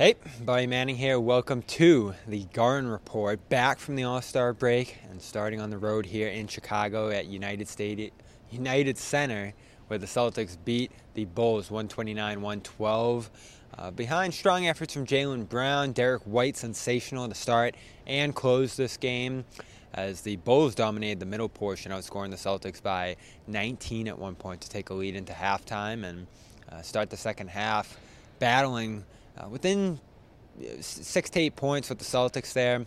Hey, Bobby Manning here. Welcome to the Garden Report. Back from the All Star break and starting on the road here in Chicago at United Stadium, United Center, where the Celtics beat the Bulls 129 112. Uh, behind strong efforts from Jaylen Brown, Derrick White sensational to start and close this game as the Bulls dominated the middle portion, outscoring the Celtics by 19 at one point to take a lead into halftime and uh, start the second half battling uh, within uh, six to eight points with the Celtics there.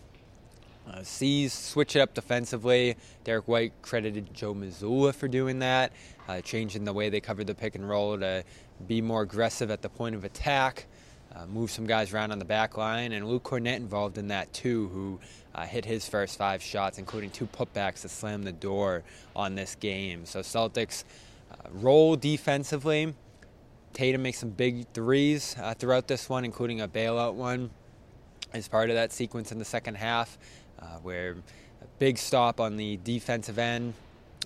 Uh, C's switch it up defensively. Derrick White credited Joe Mazzulla for doing that, uh, changing the way they covered the pick and roll to be more aggressive at the point of attack, uh, move some guys around on the back line, and Luke Kornet involved in that too, who uh, hit his first five shots, including two putbacks to slam the door on this game. So Celtics uh, roll defensively. Tatum makes some big threes uh, throughout this one, including a bailout one as part of that sequence in the second half, uh, where a big stop on the defensive end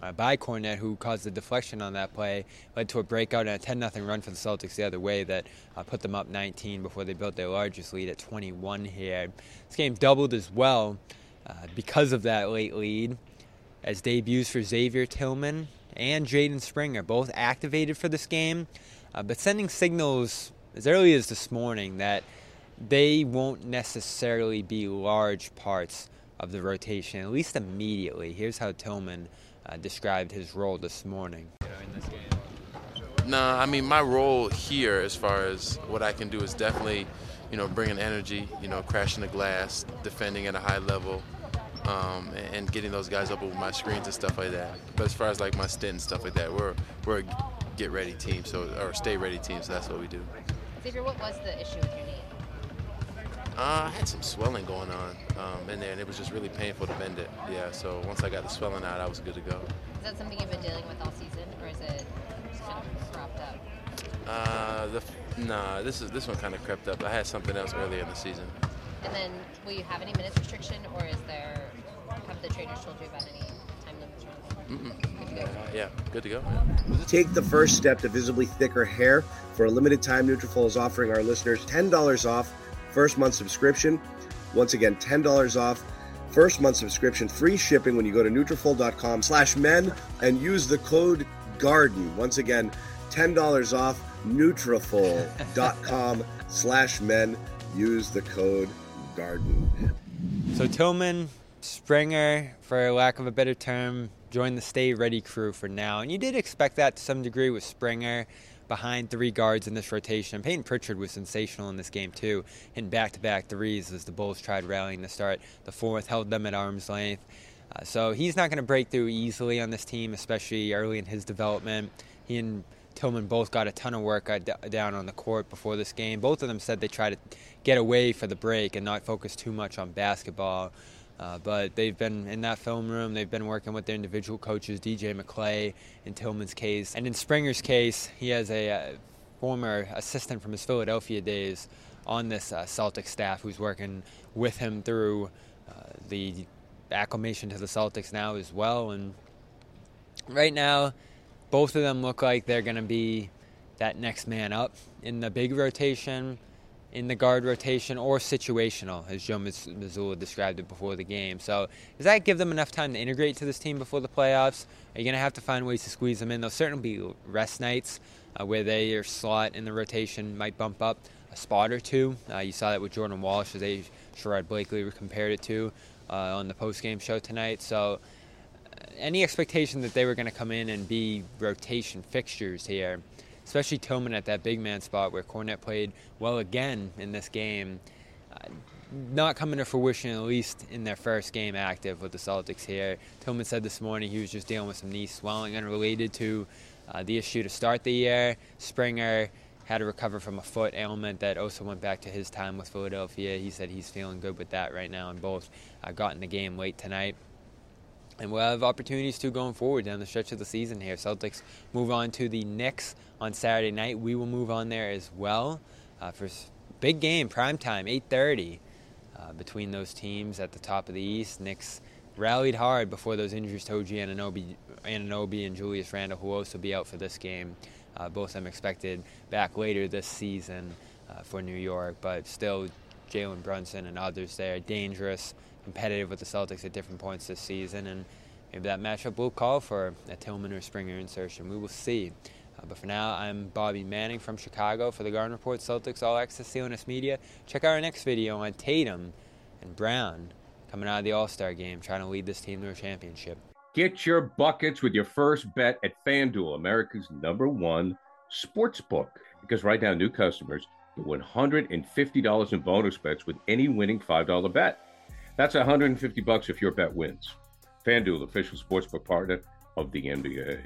uh, by Kornet, who caused the deflection on that play, led to a breakout and a 10 0 run for the Celtics the other way that uh, put them up 19 before they built their largest lead at 21 here. This game doubled as well uh, because of that late lead, as debuts for Xavier Tillman and Jaden Springer both activated for this game uh, but sending signals as early as this morning that they won't necessarily be large parts of the rotation, at least immediately. Here's how Tillman uh, described his role this morning. Nah, I mean my role here, as far as what I can do, is definitely, you know, bringing energy, you know, crashing the glass, defending at a high level, um, and getting those guys up with my screens and stuff like that. But as far as like my stint and stuff like that, we're we're get ready team, so or stay ready team. So that's what we do. Xavier, what was the issue with your knee? Uh, I had some swelling going on um, in there, and it was just really painful to bend it. Yeah, so once I got the swelling out, I was good to go. Is that something you've been dealing with all season, or is it just kind of cropped up? Uh, the nah, this is this one kind of crept up. I had something else earlier in the season. And then, will you have any minutes restriction, or is there have the trainers told you about any time limits or anything? Yeah, good to go. Take the first step to visibly thicker hair. For a limited time, Nutrafol is offering our listeners $10 off first month subscription. Once again, $10 off first month subscription, free shipping when you go to Nutrafol.com slash men and use the code GARDEN. Once again, $10 off Nutrafol.com slash men. Use the code GARDEN. So Tillman, Springer, for lack of a better term, join the stay ready crew for now. And you did expect that to some degree with Springer behind three guards in this rotation. Payton Pritchard was sensational in this game too, hitting back-to-back threes as the Bulls tried rallying to start the fourth, held them at arm's length. Uh, so he's not going to break through easily on this team, especially early in his development. He and Tillman both got a ton of work uh, down on the court before this game. Both of them said they tried to get away for the break and not focus too much on basketball. Uh, but they've been in that film room. They've been working with their individual coaches, DJ MacLeay in Tillman's case. And in Springer's case, he has a, a former assistant from his Philadelphia days on this uh, Celtic staff who's working with him through uh, the acclimation to the Celtics now as well. And right now, both of them look like they're going to be that next man up in the big rotation in the guard rotation or situational, as Joe Mazzulla described it before the game. So, does that give them enough time to integrate to this team before the playoffs? Are you going to have to find ways to squeeze them in? There'll certainly be rest nights uh, where their slot in the rotation might bump up a spot or two. Uh, you saw that with Jordan Walsh, as they Sherrod Blakely compared it to uh, on the post-game show tonight. So, uh, any expectation that they were going to come in and be rotation fixtures here especially Tillman at that big man spot where Kornet played well again in this game. Uh, not coming to fruition, at least in their first game active with the Celtics here. Tillman said this morning he was just dealing with some knee swelling unrelated to uh, the issue to start the year. Springer had to recover from a foot ailment that also went back to his time with Philadelphia. He said he's feeling good with that right now, and both uh, got in the game late tonight. And we'll have opportunities too going forward down the stretch of the season here. Celtics move on to the Knicks on Saturday night. We will move on there as well uh, for big game, prime time, 8:30 uh, between those teams at the top of the East. Knicks rallied hard before those injuries to OG Anunoby, Anunoby and Julius Randle, who also be out for this game. Uh, both of them expected back later this season. uh, for New York, but still Jalen Brunson and others there, dangerous, competitive with the Celtics at different points this season, and maybe that matchup will call for a Tillman or Springer insertion. We will see. Uh, but for now, I'm Bobby Manning from Chicago for the Garden Report Celtics All Access CLNS Media. Check out our next video on Tatum and Brown coming out of the All Star game, trying to lead this team to a championship. Get your buckets with your first bet at FanDuel, America's number one sports book. Because right now, new customers get $150 in bonus bets with any winning $5 bet. That's 150 bucks if your bet wins. FanDuel, official sportsbook partner of the NBA.